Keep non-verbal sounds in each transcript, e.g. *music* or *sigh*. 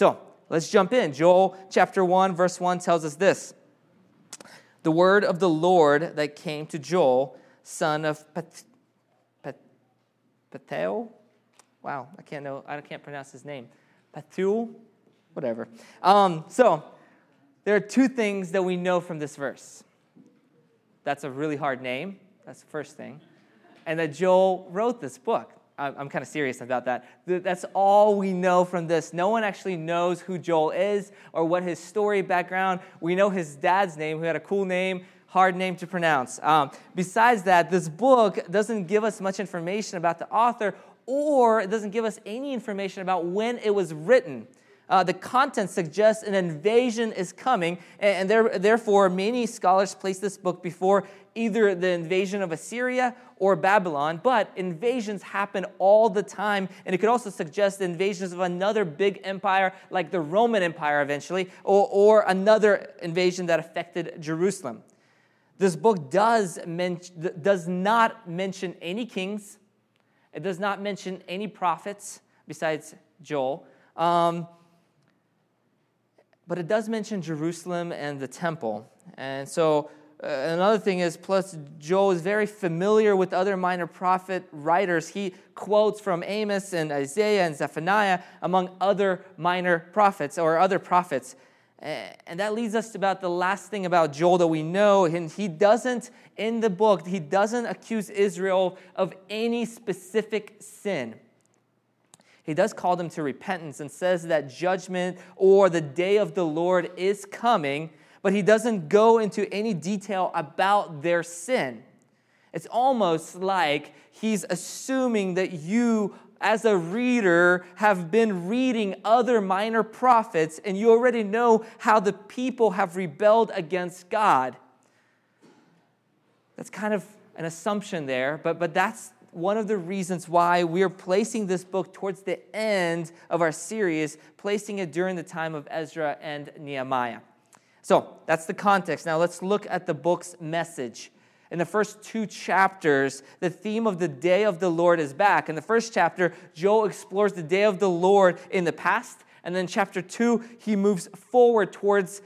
So let's jump in. Joel chapter 1, verse 1 tells us this The word of the Lord that came to Joel, son of Pet-. Wow, I can't know. I can't pronounce his name. Pethuel, whatever. Um, so there are two things that we know from this verse. That's a really hard name. That's the first thing. And that Joel wrote this book. I'm kind of serious about that. That's all we know from this. No one actually knows who Joel is or what his story background. We know his dad's name, who had a cool name, hard name to pronounce. Um, besides that, this book doesn't give us much information about the author, or it doesn't give us any information about when it was written. Uh, the content suggests an invasion is coming, and there, therefore, many scholars place this book before either the invasion of Assyria or Babylon. But invasions happen all the time, and it could also suggest invasions of another big empire like the Roman Empire eventually, or, or another invasion that affected Jerusalem. This book does, men- does not mention any kings, it does not mention any prophets besides Joel. Um, but it does mention Jerusalem and the temple. And so uh, another thing is, plus, Joel is very familiar with other minor prophet writers. He quotes from Amos and Isaiah and Zephaniah, among other minor prophets or other prophets. And that leads us to about the last thing about Joel that we know. And he doesn't, in the book, he doesn't accuse Israel of any specific sin he does call them to repentance and says that judgment or the day of the Lord is coming, but he doesn't go into any detail about their sin. It's almost like he's assuming that you, as a reader, have been reading other minor prophets and you already know how the people have rebelled against God. That's kind of an assumption there, but, but that's one of the reasons why we're placing this book towards the end of our series, placing it during the time of Ezra and Nehemiah. So that's the context. Now let's look at the book's message. In the first two chapters, the theme of the day of the Lord is back. In the first chapter, Joel explores the day of the Lord in the past. And then chapter two, he moves forward towards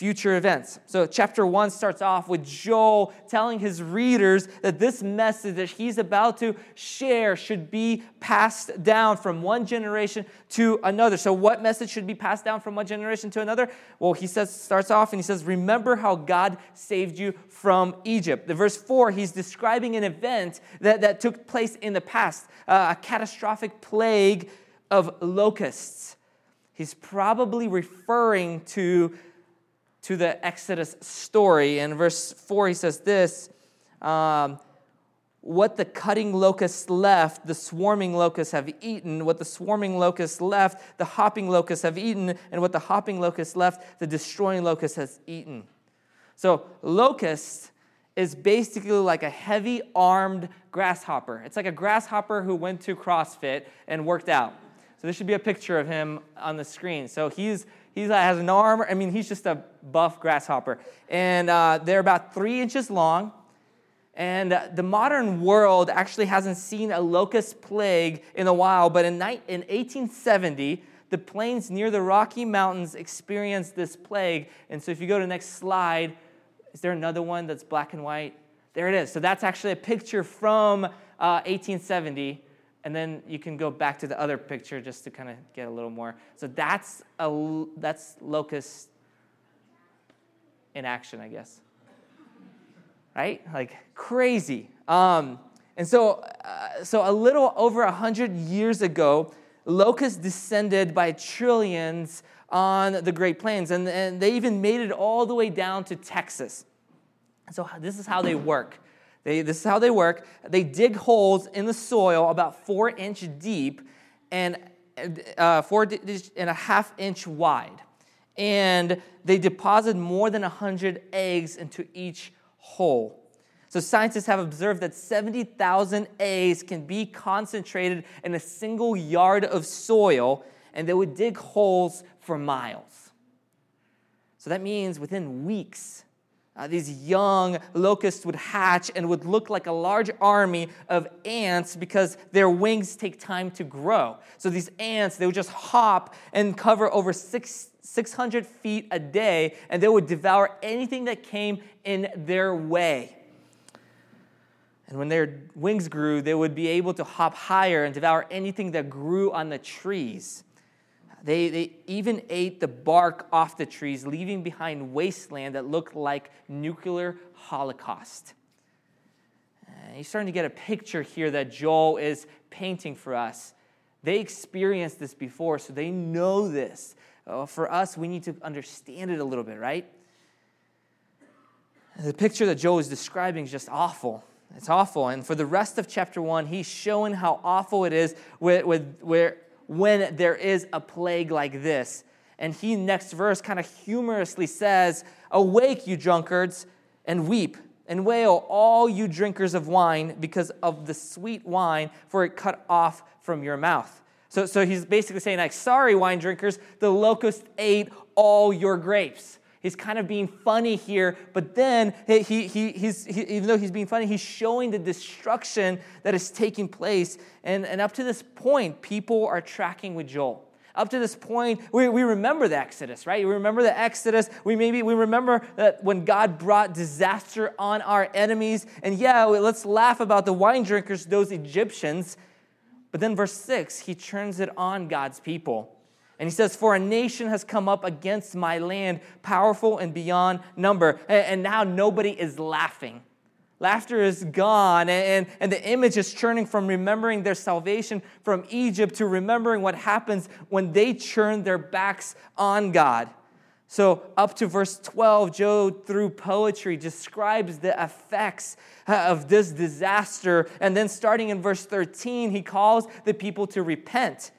future events. So, chapter one starts off with Joel telling his readers that this message that he's about to share should be passed down from one generation to another. So, what message should be passed down from one generation to another? Well, he says, starts off and he says, Remember how God saved you from Egypt. The verse four, he's describing an event that, that took place in the past, uh, a catastrophic plague of locusts. He's probably referring to to the Exodus story. In verse 4, he says this um, What the cutting locusts left, the swarming locusts have eaten. What the swarming locusts left, the hopping locusts have eaten. And what the hopping locusts left, the destroying locust has eaten. So, locust is basically like a heavy armed grasshopper. It's like a grasshopper who went to CrossFit and worked out. So, this should be a picture of him on the screen. So, he's he has an arm. I mean, he's just a buff grasshopper. And uh, they're about three inches long. And uh, the modern world actually hasn't seen a locust plague in a while, but in, ni- in 1870, the plains near the Rocky Mountains experienced this plague. And so if you go to the next slide, is there another one that's black and white? There it is. So that's actually a picture from uh, 1870 and then you can go back to the other picture just to kind of get a little more. So that's a that's locust in action, I guess. Right? Like crazy. Um, and so, uh, so a little over a hundred years ago, locusts descended by trillions on the Great Plains, and, and they even made it all the way down to Texas. So this is how they work. They, this is how they work. They dig holes in the soil about four inch deep and uh, four and a half inch wide. And they deposit more than 100 eggs into each hole. So scientists have observed that 70,000 eggs can be concentrated in a single yard of soil, and they would dig holes for miles. So that means within weeks, uh, these young locusts would hatch and would look like a large army of ants because their wings take time to grow. So these ants, they would just hop and cover over six, 600 feet a day, and they would devour anything that came in their way. And when their wings grew, they would be able to hop higher and devour anything that grew on the trees. They, they even ate the bark off the trees, leaving behind wasteland that looked like nuclear holocaust. And you're starting to get a picture here that Joel is painting for us. They experienced this before, so they know this. Uh, for us, we need to understand it a little bit, right? The picture that Joel is describing is just awful. It's awful. And for the rest of chapter one, he's showing how awful it is with, with, where when there is a plague like this. And he, next verse, kind of humorously says, Awake, you drunkards, and weep and wail, all you drinkers of wine, because of the sweet wine, for it cut off from your mouth. So, so he's basically saying, like, sorry, wine drinkers, the locust ate all your grapes. He's kind of being funny here, but then he, he, he's, he, even though he's being funny, he's showing the destruction that is taking place. And, and up to this point, people are tracking with Joel. Up to this point, we, we remember the Exodus, right? We remember the Exodus. We maybe we remember that when God brought disaster on our enemies. And yeah, let's laugh about the wine drinkers, those Egyptians. But then verse 6, he turns it on God's people. And he says, For a nation has come up against my land, powerful and beyond number. And, now nobody is laughing. Laughter is gone, and, and the image is churning from remembering their salvation from Egypt to remembering what happens when they turn their backs on God. So, up to verse 12, Joe, through poetry, describes the effects uh, of this disaster. And then, starting in verse 13, he calls the people to repent.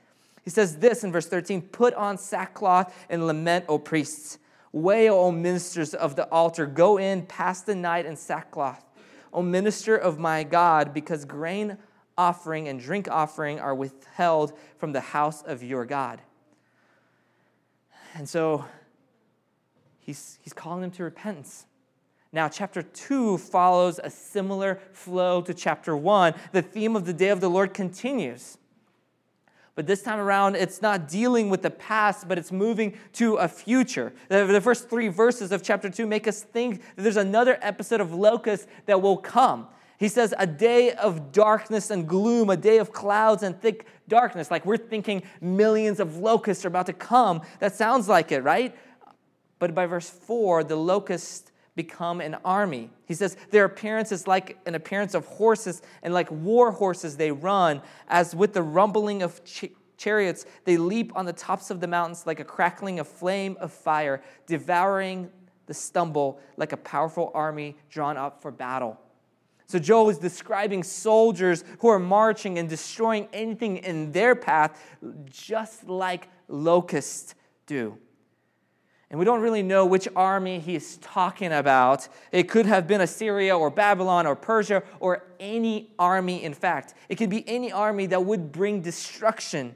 He says this in verse 13 Put on sackcloth and lament, O priests. Wail, O ministers of the altar. Go in, pass the night in sackcloth. O minister of my God, because grain offering and drink offering are withheld from the house of your God. And so he's, he's calling them to repentance. Now, chapter 2 follows a similar flow to chapter 1. The theme of the day of the Lord continues. But this time around, it's not dealing with the past, but it's moving to a future. The, first three verses of chapter 2 make us think that there's another episode of locusts that will come. He says, a day of darkness and gloom, a day of clouds and thick darkness. Like we're thinking millions of locusts are about to come. That sounds like it, right? But by verse 4, the locusts become an army. He says, Their appearance is like an appearance of horses, and like war horses they run, as with the rumbling of ch- chariots, they leap on the tops of the mountains like a crackling of flame of fire, devouring the stumble like a powerful army drawn up for battle. So Joel is describing soldiers who are marching and destroying anything in their path, just like locusts do. And we don't really know which army he's talking about. It could have been Assyria or Babylon or Persia or any army, in fact. It could be any army that would bring destruction.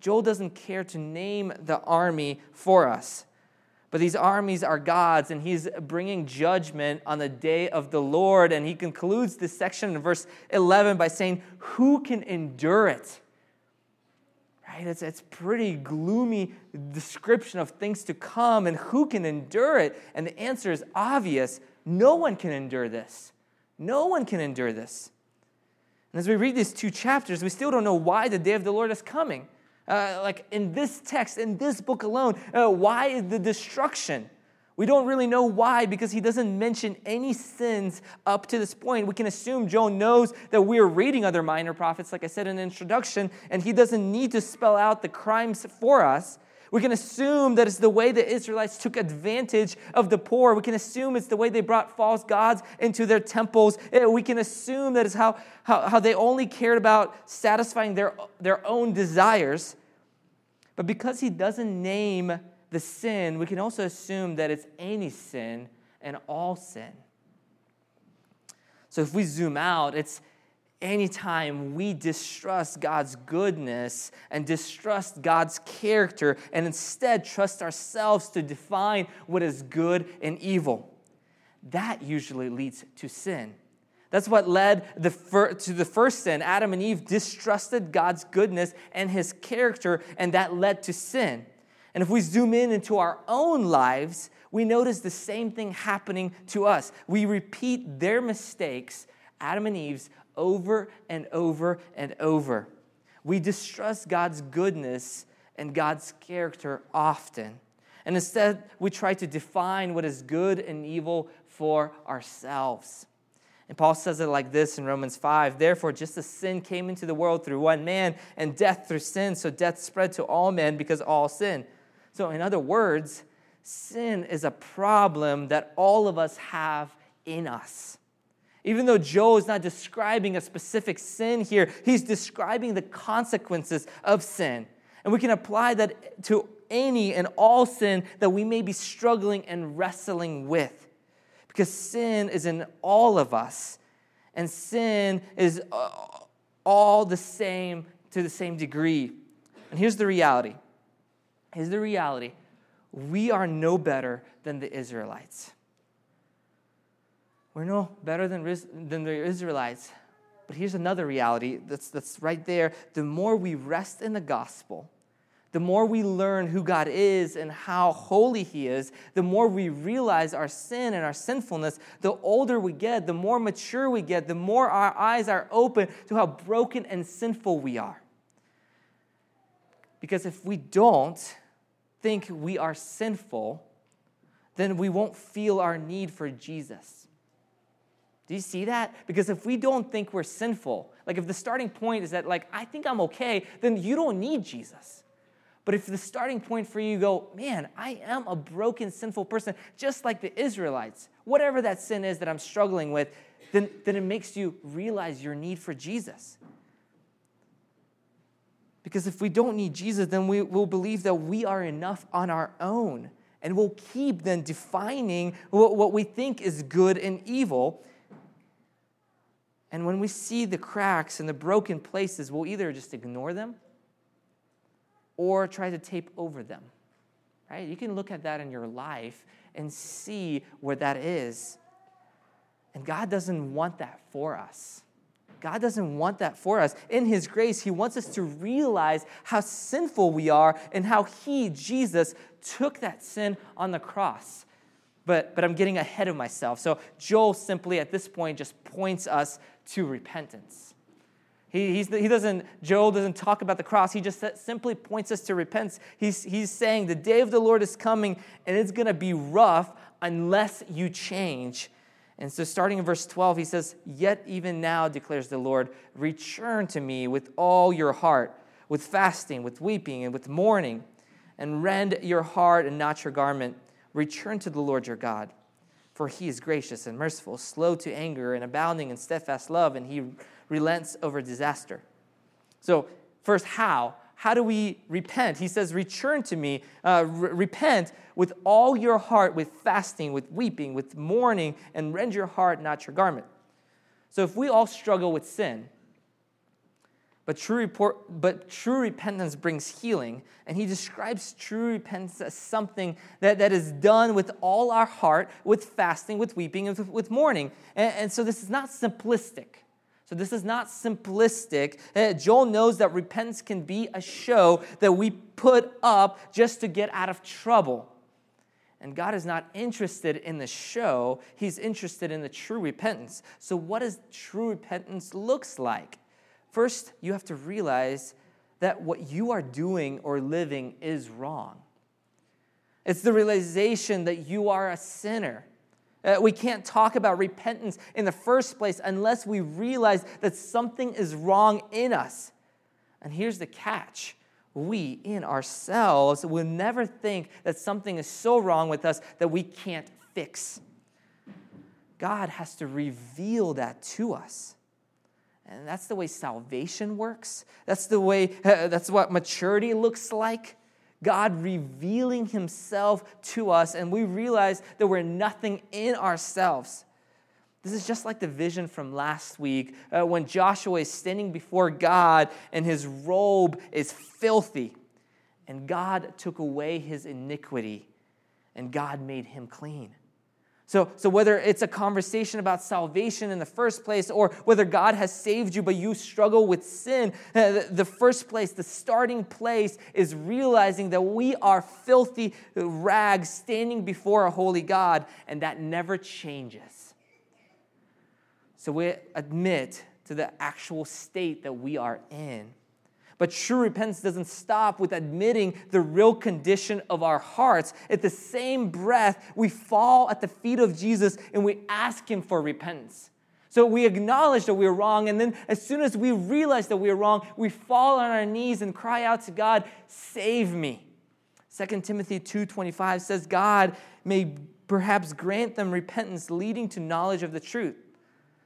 Joel doesn't care to name the army for us. But these armies are God's, and he's bringing judgment on the day of the Lord. And he concludes this section in verse 11 by saying, Who can endure it? Right? It's, it's pretty gloomy description of things to come and who can endure it. And the answer is obvious no one can endure this. No one can endure this. And as we read these two chapters, we still don't know why the day of the Lord is coming. Uh, like in this text, in this book alone, uh, why is the destruction? We don't really know why because he doesn't mention any sins up to this point. We can assume Joel knows that we are reading other minor prophets, like I said in the introduction, and he doesn't need to spell out the crimes for us. We can assume that it's the way the Israelites took advantage of the poor. We can assume it's the way they brought false gods into their temples. Eh, we can assume that it's how, how, how they only cared about satisfying their, their own desires. But because he doesn't name the sin, we can also assume that it's any sin and all sin. So if we zoom out, it's anytime we distrust God's goodness and distrust God's character and instead trust ourselves to define what is good and evil. that usually leads to sin. That's what led the fir- to the first sin. Adam and Eve distrusted God's goodness and his character, and that led to sin. And if we zoom in into our own lives, we notice the same thing happening to us. We repeat their mistakes, Adam and Eve's, over and over and over. We distrust God's goodness and God's character often. And instead, we try to define what is good and evil for ourselves. And Paul says it like this in Romans 5 Therefore, just as sin came into the world through one man, and death through sin, so death spread to all men because all sin. So, in other words, sin is a problem that all of us have in us. Even though Joe is not describing a specific sin here, he's describing the consequences of sin. And we can apply that to any and all sin that we may be struggling and wrestling with. Because sin is in all of us, and sin is uh, all the same to the same degree. And here's the reality here's the reality we are no better than the Israelites. We're no better than, than the Israelites. But here's another reality that's, that's right there. The more we rest in the gospel, the more we learn who God is and how holy He is, the more we realize our sin and our sinfulness, the older we get, the more mature we get, the more our eyes are open to how broken and sinful we are. Because if we don't think we are sinful, then we won't feel our need for Jesus. Do you see that? Because if we don't think we're sinful, like if the starting point is that, like, I think I'm okay, then you don't need Jesus. But if the starting point for you go, man, I am a broken, sinful person, just like the Israelites, whatever that sin is that I'm struggling with, then, then it makes you realize your need for Jesus. Because if we don't need Jesus, then we will believe that we are enough on our own. And we'll keep then defining what, what we think is good and evil. And when we see the cracks and the broken places, we'll either just ignore them or try to tape over them. Right? You can look at that in your life and see where that is. And God doesn't want that for us. God doesn't want that for us. In His grace, He wants us to realize how sinful we are and how He, Jesus, took that sin on the cross. But, but I'm getting ahead of myself. So Joel simply at this point just points us to repentance. He, he doesn't, Joel doesn't talk about the cross. He just simply points us to repentance. He's, he's saying the day of the Lord is coming and it's going to be rough unless you change. And so, starting in verse 12, he says, Yet even now, declares the Lord, return to me with all your heart, with fasting, with weeping, and with mourning, and rend your heart and not your garment. Return to the Lord your God, for he is gracious and merciful, slow to anger, and abounding in steadfast love, and he relents over disaster. So, first, how? How do we repent? He says, Return to me, uh, re- repent with all your heart, with fasting, with weeping, with mourning, and rend your heart, not your garment. So, if we all struggle with sin, but true, report, but true repentance brings healing. And he describes true repentance as something that, that is done with all our heart, with fasting, with weeping, and with, with mourning. And, and so this is not simplistic. So this is not simplistic. Uh, Joel knows that repentance can be a show that we put up just to get out of trouble. And God is not interested in the show, He's interested in the true repentance. So, what does true repentance looks like? First, you have to realize that what you are doing or living is wrong. It's the realization that you are a sinner uh, we can't talk about repentance in the first place unless we realize that something is wrong in us. And here's the catch we in ourselves will never think that something is so wrong with us that we can't fix. God has to reveal that to us. And that's the way salvation works. That's the way, uh, *laughs* that's what maturity looks like. God revealing himself to us, and we realize that we're nothing in ourselves. This is just like the vision from last week uh, when Joshua is standing before God and his robe is filthy. And God took away his iniquity and God made him clean. So, so whether it's a conversation about salvation in the first place or whether God has saved you but you struggle with sin, uh, the, the first place, the starting place is realizing that we are filthy rags standing before a holy God and that never changes. So we admit to the actual state that we are in. But true repentance doesn't stop with admitting the real condition of our hearts. At the same breath, we fall at the feet of Jesus and we ask Him for repentance. So we acknowledge that we're wrong, and then as soon as we realize that we're wrong, we fall on our knees and cry out to God, "Save me." 2 Timothy 2:25 says, "God may perhaps grant them repentance leading to knowledge of the truth."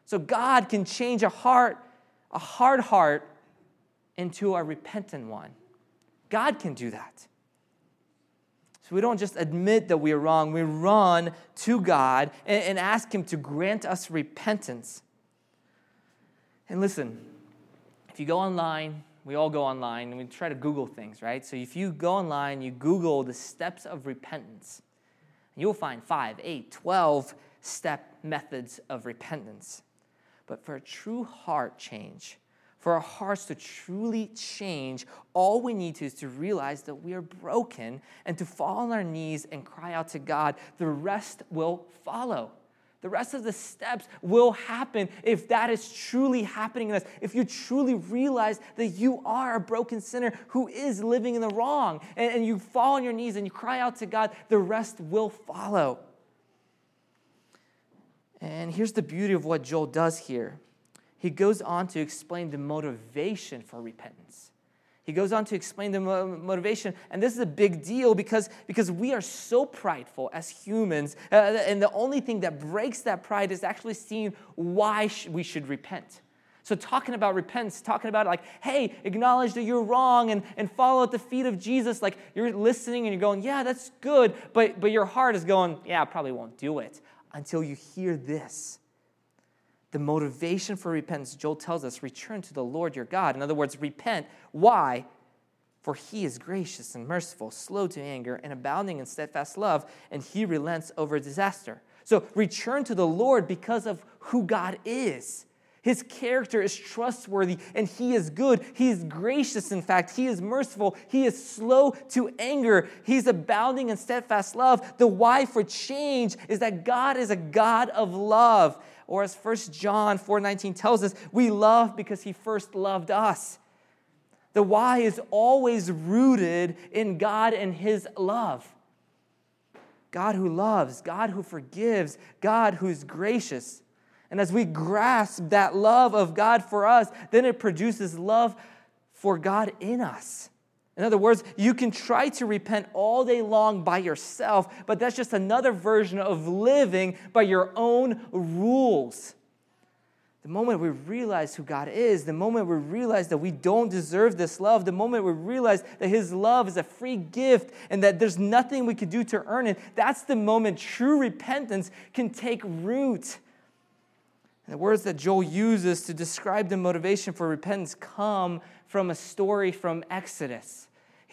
So God can change a heart, a hard heart into a repentant one. God can do that. So we don't just admit that we are wrong, we run to God and, and, ask Him to grant us repentance. And listen, if you go online, we all go online and we try to Google things, right? So if you go online, you Google the steps of repentance, you'll find five, eight, 12 step methods of repentance. But for a true heart change, for our hearts to truly change, all we need to is to realize that we are broken and to fall on our knees and cry out to God. The rest will follow. The rest of the steps will happen if that is truly happening in us. If you truly realize that you are a broken sinner who is living in the wrong, and, and you fall on your knees and you cry out to God, the rest will follow. And here's the beauty of what Joel does here he goes on to explain the motivation for repentance. He goes on to explain the motivation, and this is a big deal because, because we are so prideful as humans, uh, and the only thing that breaks that pride is actually seeing why sh- we should repent. So, talking about repentance, talking about like, hey, acknowledge that you're wrong and, and follow at the feet of Jesus, like you're listening and you're going, yeah, that's good, but, but your heart is going, yeah, I probably won't do it until you hear this the motivation for repentance, Joel tells us, return to the Lord your God. In other words, repent. Why? For he is gracious and merciful, slow to anger, and abounding in steadfast love, and he relents over disaster. So return to the Lord because of who God is. His character is trustworthy and he is good. He is gracious, in fact. He is merciful. He is slow to anger. He's abounding in steadfast love. The why for change is that God is a God of love. Or as 1 John 4:19 tells us, we love because he first loved us. The why is always rooted in God and his love. God who loves, God who forgives, God who's gracious. And as we grasp that love of God for us, then it produces love for God in us. In other words, you can try to repent all day long by yourself, but that's just another version of living by your own rules. The moment we realize who God is, the moment we realize that we don't deserve this love, the moment we realize that His love is a free gift and that there's nothing we could do to earn it, that's the moment true repentance can take root. And the words that Joel uses to describe the motivation for repentance come from a story from Exodus.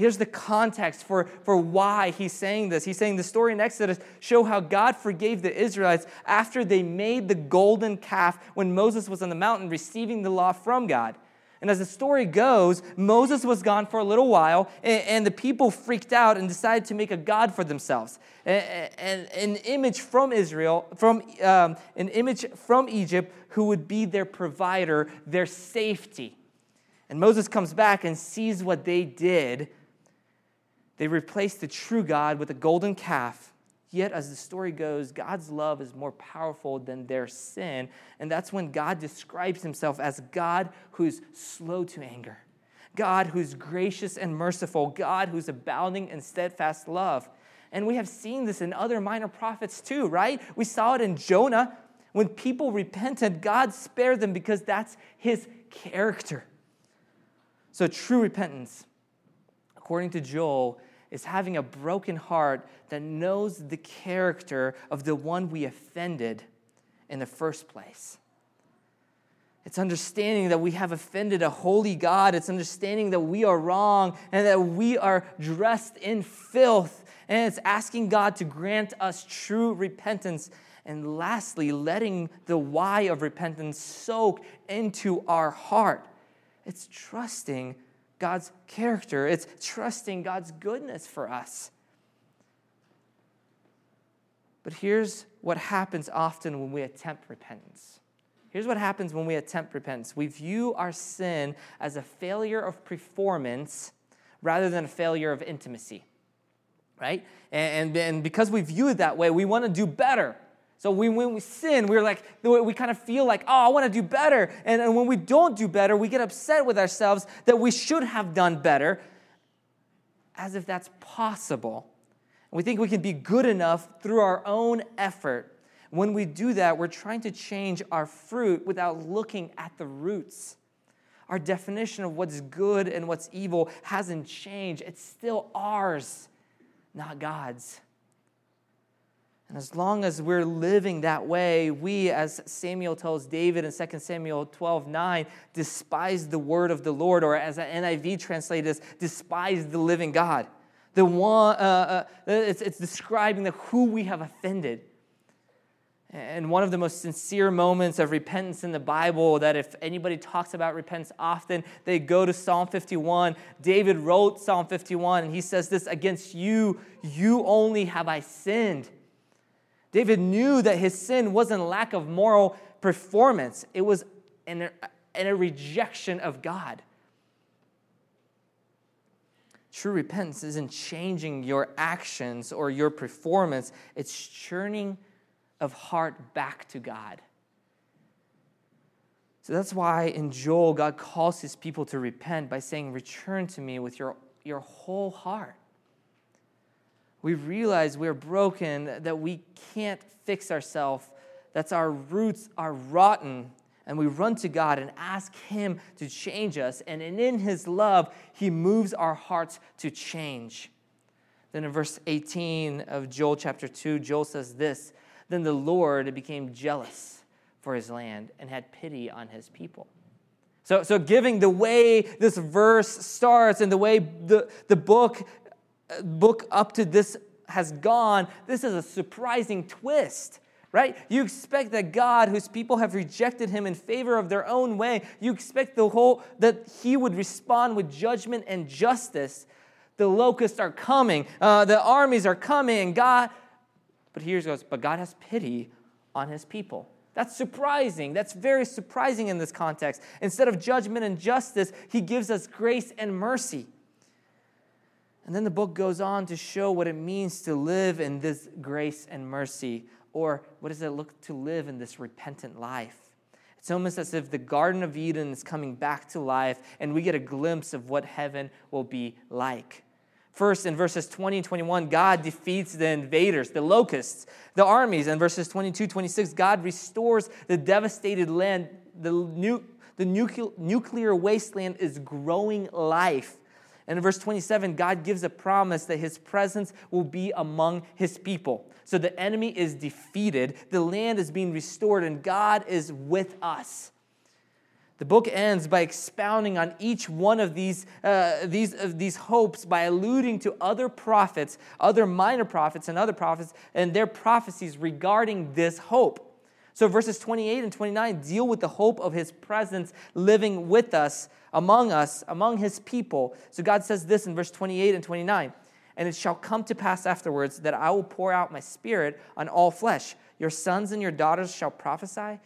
Here's the context for, for why he's saying this. He's saying the story in Exodus show how God forgave the Israelites after they made the golden calf when Moses was on the mountain receiving the law from God. And as the story goes, Moses was gone for a little while, and, and, the people freaked out and decided to make a god for themselves, and, and an image from Israel, from um, an image from Egypt, who would be their provider, their safety. And Moses comes back and sees what they did. They replaced the true God with a golden calf Yet, as the story goes, God's love is more powerful than their sin. And that's when God describes himself as God who's slow to anger, God who's gracious and merciful, God who's abounding in steadfast love. And we have seen this in other minor prophets too, right? We saw it in Jonah. When people repented, God spared them because that's his character. So, true repentance, according to Joel, is having a broken heart that knows the character of the one we offended in the first place. It's understanding that we have offended a holy God. It's understanding that we are wrong and that we are dressed in filth. And it's asking God to grant us true repentance. And lastly, letting the why of repentance soak into our heart. It's trusting God's character, it's trusting God's goodness for us. But here's what happens often when we attempt repentance. Here's what happens when we attempt repentance we view our sin as a failure of performance rather than a failure of intimacy, right? And, and, because we view it that way, we want to do better. So we, when we sin, we're like, we kind of feel like, oh, I want to do better. And, and when we don't do better, we get upset with ourselves that we should have done better, as if that's possible. And we think we can be good enough through our own effort. When we do that, we're trying to change our fruit without looking at the roots. Our definition of what's good and what's evil hasn't changed, it's still ours, not God's. And as long as we're living that way, we, as Samuel tells David in 2 Samuel 12 9, despise the word of the Lord, or as an NIV translates, despise the living God. The one, uh, uh, it's, it's describing the who we have offended. And one of the most sincere moments of repentance in the Bible, that if anybody talks about repentance often, they go to Psalm 51. David wrote Psalm 51, and he says this Against you, you only have I sinned David knew that his sin wasn't lack of moral performance, it was an, an, a rejection of God. True repentance isn't changing your actions or your performance, it's churning of heart back to God. So that's why in Joel, God calls his people to repent by saying, Return to me with your, your whole heart we realize we're broken, that we can't fix ourselves, that's our roots are rotten, and we run to God and ask Him to change us. And in His love, He moves our hearts to change. Then in verse 18 of Joel chapter 2, Joel says this Then the Lord became jealous for His land and had pity on His people. So, so giving the way this verse starts and the way the, the book book up to this has gone, this is a surprising twist right? You expect that God, whose people have rejected him in favor of their own way, you expect the whole that he would respond with judgment and justice. The locusts are coming, uh, the armies are coming, God. But here goes, but God has pity on his people. That's surprising. That's very surprising in this context. Instead of judgment and justice, he gives us grace and mercy. And then the book goes on to show what it means to live in this grace and mercy, or what does it look to live in this repentant life? It's almost as if the Garden of Eden is coming back to life, and we get a glimpse of what heaven will be like. First, in verses 20 and 21, God defeats the invaders, the locusts, the armies. In verses 22, 26, God restores the devastated land. The, nu- the nuclear wasteland is growing life. And in verse 27, God gives a promise that his presence will be among his people. So the enemy is defeated, the land is being restored, and God is with us. The book ends by expounding on each one of these, uh, these, uh, these hopes by alluding to other prophets, other minor prophets, and other prophets, and their prophecies regarding this hope. So verses 28 and 29 deal with the hope of his presence living with us among us, among his people. So God says this in verse 28 and 29 And it shall come to pass afterwards that I will pour out my spirit on all flesh. Your sons and your daughters shall prophesy,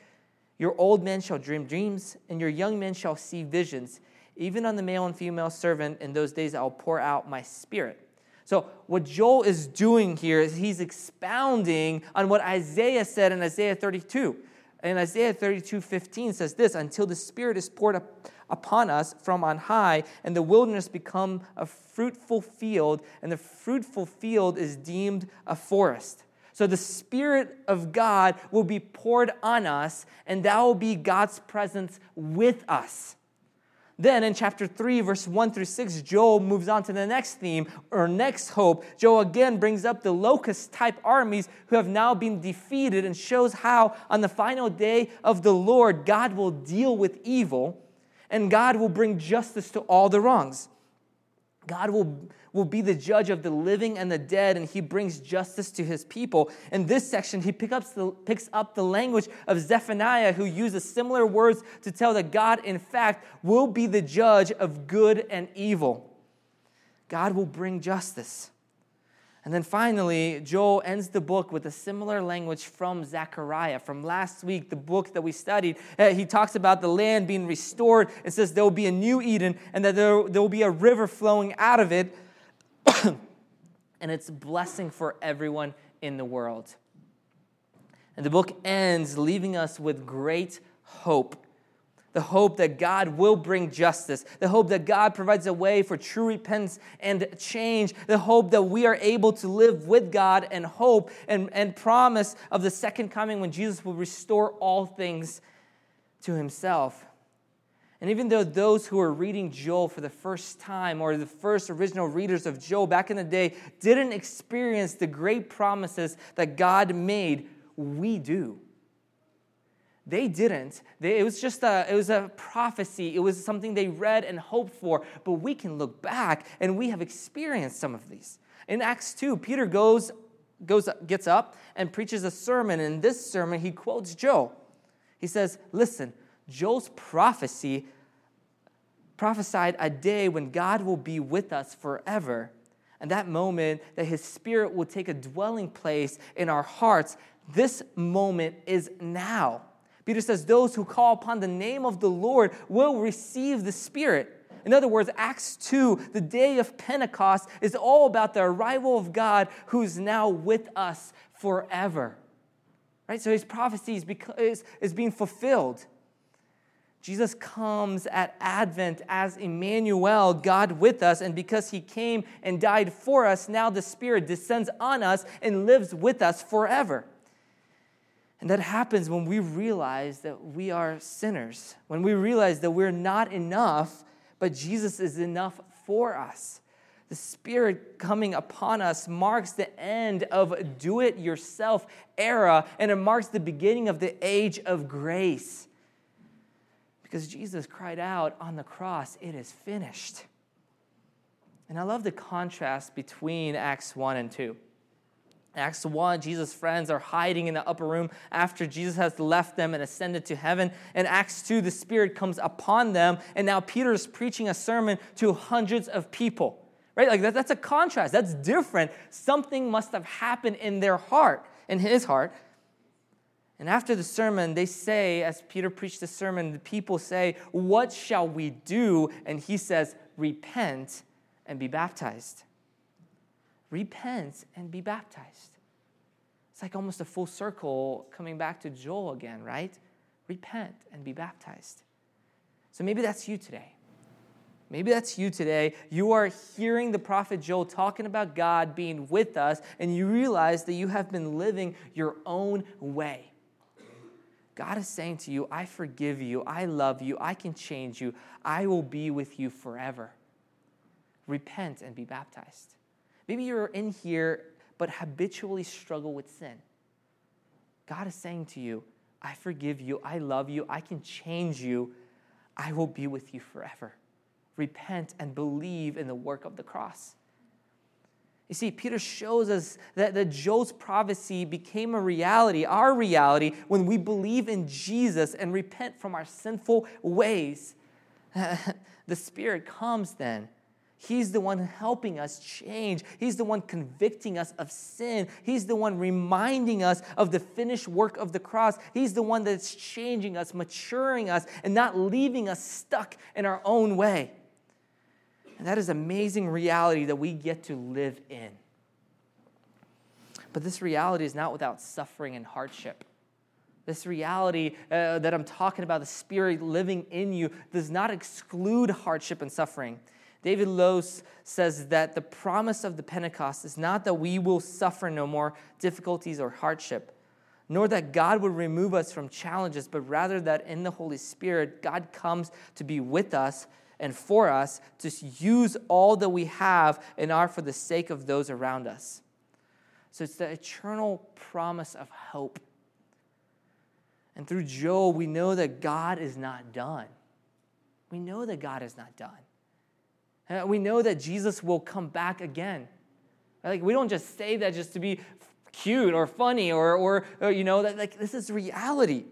your old men shall dream dreams, and your young men shall see visions. Even on the male and female servant in those days I will pour out my spirit. So, what Joel is doing here is he's expounding on what Isaiah said in Isaiah 32. And Isaiah 32 15 says this Until the Spirit is poured up upon us from on high, and the wilderness become a fruitful field, and the fruitful field is deemed a forest. So the Spirit of God will be poured on us, and that will be God's presence with us. Then in chapter 3, verse 1 through 6, Joel moves on to the next theme or next hope. Joel again brings up the locust type armies who have now been defeated and shows how on the final day of the Lord, God will deal with evil and God will bring justice to all the wrongs. God will, will be the judge of the living and the dead, and he brings justice to his people. In this section, he pick the, picks up the language of Zephaniah, who uses similar words to tell that God, in fact, will be the judge of good and evil. God will bring justice. And then finally, Joel ends the book with a similar language from Zechariah. From last week, the book that we studied, uh, he talks about the land being restored and says there will be a new Eden and that there, there will be a river flowing out of it. *coughs* and it's blessing for everyone in the world. And the book ends leaving us with great hope the hope that God will bring justice, the hope that God provides a way for true repentance and change, the hope that we are able to live with God and hope and, and promise of the second coming when Jesus will restore all things to himself. And even though those who are reading Joel for the first time or the first original readers of Joel back in the day didn't experience the great promises that God made, we do. They didn't. They, it was just a, it was a prophecy. It was something they read and hoped for. But we can look back and we have experienced some of these. In Acts 2, Peter goes, goes, gets up and preaches a sermon. In this sermon, he quotes Joel. He says, Listen, Joel's prophecy prophesied a day when God will be with us forever. And that moment that his spirit will take a dwelling place in our hearts, this moment is now. Peter says, Those who call upon the name of the Lord will receive the Spirit. In other words, Acts 2, the day of Pentecost, is all about the arrival of God who's now with us forever. Right? So his prophecy is, is, is being fulfilled. Jesus comes at Advent as Emmanuel, God with us, and because he came and died for us, now the Spirit descends on us and lives with us forever. And that happens when we realize that we are sinners, when we realize that we're not enough, but Jesus is enough for us. The Spirit coming upon us marks the end of do it yourself era, and it marks the beginning of the age of grace. Because Jesus cried out on the cross, It is finished. And I love the contrast between Acts 1 and 2. Acts 1, Jesus' friends are hiding in the upper room after Jesus has left them and ascended to heaven. In Acts 2, the Spirit comes upon them, and now Peter is preaching a sermon to hundreds of people. Right? Like that, that's a contrast. That's different. Something must have happened in their heart, in his heart. And after the sermon, they say, as Peter preached the sermon, the people say, What shall we do? And he says, Repent and be baptized repent and be baptized. It's like almost a full circle coming back to Joel again, right? Repent and be baptized. So maybe that's you today. Maybe that's you today. You are hearing the prophet Joel talking about God being with us, and you realize that you have been living your own way. God is saying to you, I forgive you, I love you, I can change you, I will be with you forever. Repent and be baptized. Maybe you're in here but habitually struggle with sin. God is saying to you, I forgive you, I love you, I can change you, I will be with you forever. Repent and believe in the work of the cross. You see, Peter shows us that, that Joel's prophecy became a reality, our reality, when we believe in Jesus and repent from our sinful ways. *laughs* the Spirit comes then He's the one helping us change. He's the one convicting us of sin. He's the one reminding us of the finished work of the cross. He's the one that's changing us, maturing us, and not leaving us stuck in our own way. And that is amazing reality that we get to live in. But this reality is not without suffering and hardship. This reality uh, that I'm talking about, the Spirit living in you, does not exclude hardship and suffering. David Lose says that the promise of the Pentecost is not that we will suffer no more difficulties or hardship, nor that God will remove us from challenges, but rather that in the Holy Spirit, God comes to be with us and for us to use all that we have and are for the sake of those around us. So it's the eternal promise of hope. And through Joel, we know that God is not done. We know that God is not done. Uh, we know that Jesus will come back again. Like we don't just say that just to be cute or funny or, or, or you know that like this is reality.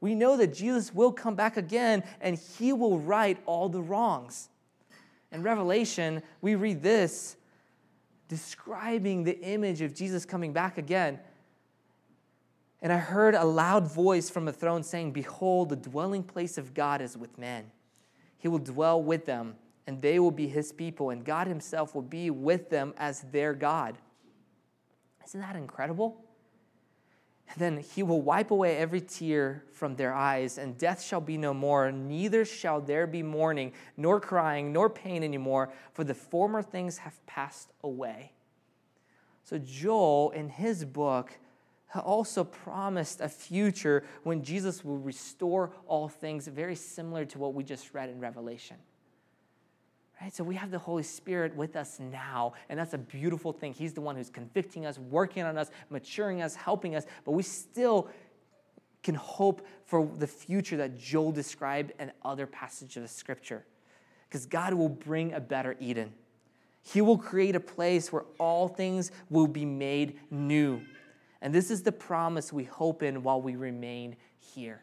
We know that Jesus will come back again and he will right all the wrongs. In Revelation, we read this describing the image of Jesus coming back again. And I heard a loud voice from the throne saying, Behold, the dwelling place of God is with men. He will dwell with them, and they will be his people, and God himself will be with them as their God. Isn't that incredible? then he will wipe away every tear from their eyes, and death shall be no more. Neither shall there be mourning, nor crying, nor pain anymore, for the former things have passed away. So, Joel, in his book, also promised a future when Jesus will restore all things, very similar to what we just read in Revelation. Right? So we have the Holy Spirit with us now, and that's a beautiful thing. He's the one who's convicting us, working on us, maturing us, helping us, but we still can hope for the future that Joel described and other passages of Scripture. Because God will bring a better Eden. He will create a place where all things will be made new. And this is the promise we hope in while we remain here.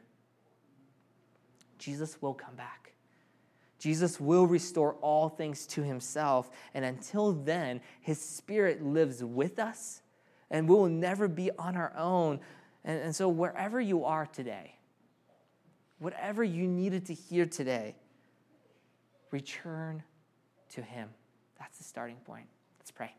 Jesus will come back. Jesus will restore all things to himself. And until then, his spirit lives with us, and we will never be on our own. And, and so, wherever you are today, whatever you needed to hear today, return to him. That's the starting point. Let's pray.